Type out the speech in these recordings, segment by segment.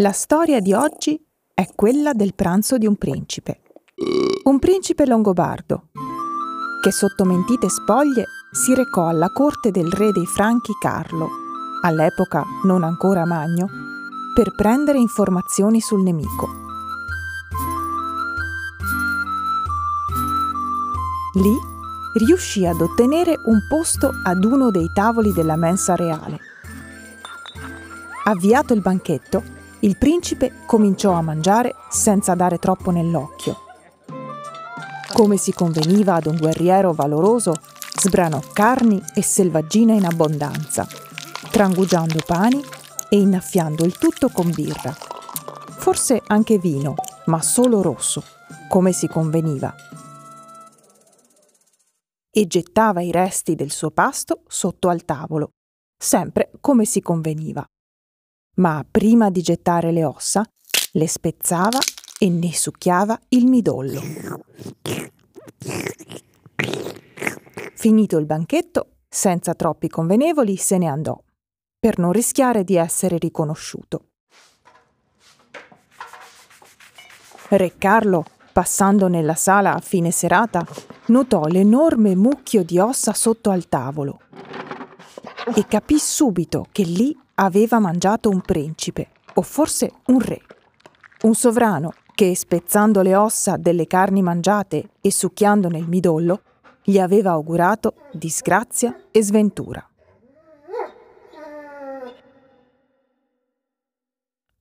La storia di oggi è quella del pranzo di un principe. Un principe longobardo che sotto mentite spoglie si recò alla corte del re dei Franchi Carlo, all'epoca non ancora Magno, per prendere informazioni sul nemico. Lì riuscì ad ottenere un posto ad uno dei tavoli della mensa reale. Avviato il banchetto, il principe cominciò a mangiare senza dare troppo nell'occhio. Come si conveniva ad un guerriero valoroso, sbranò carni e selvaggina in abbondanza, trangugiando pani e innaffiando il tutto con birra. Forse anche vino, ma solo rosso, come si conveniva. E gettava i resti del suo pasto sotto al tavolo, sempre come si conveniva ma prima di gettare le ossa, le spezzava e ne succhiava il midollo. Finito il banchetto, senza troppi convenevoli, se ne andò, per non rischiare di essere riconosciuto. Re Carlo, passando nella sala a fine serata, notò l'enorme mucchio di ossa sotto al tavolo e capì subito che lì aveva mangiato un principe, o forse un re, un sovrano che, spezzando le ossa delle carni mangiate e succhiandone il midollo, gli aveva augurato disgrazia e sventura.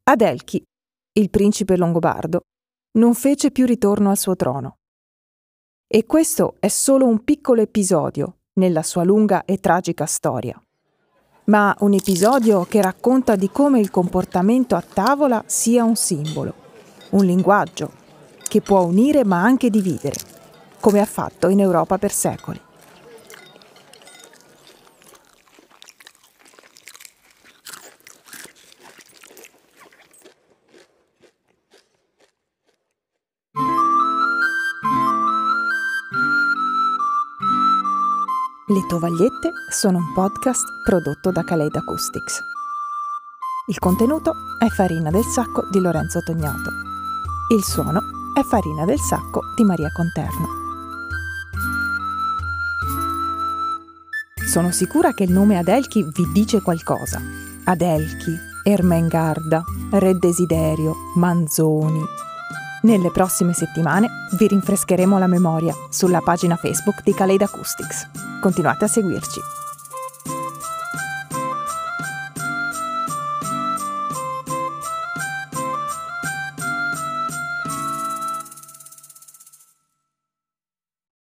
Adelchi, il principe longobardo, non fece più ritorno al suo trono. E questo è solo un piccolo episodio nella sua lunga e tragica storia ma un episodio che racconta di come il comportamento a tavola sia un simbolo, un linguaggio che può unire ma anche dividere, come ha fatto in Europa per secoli. Le Tovagliette sono un podcast prodotto da Kaleid Acoustics. Il contenuto è Farina del Sacco di Lorenzo Tognato. Il suono è Farina del Sacco di Maria Conterno. Sono sicura che il nome Adelchi vi dice qualcosa. Adelchi, Ermengarda, Re Desiderio, Manzoni, nelle prossime settimane vi rinfrescheremo la memoria sulla pagina Facebook di Kaleid Acoustics. Continuate a seguirci.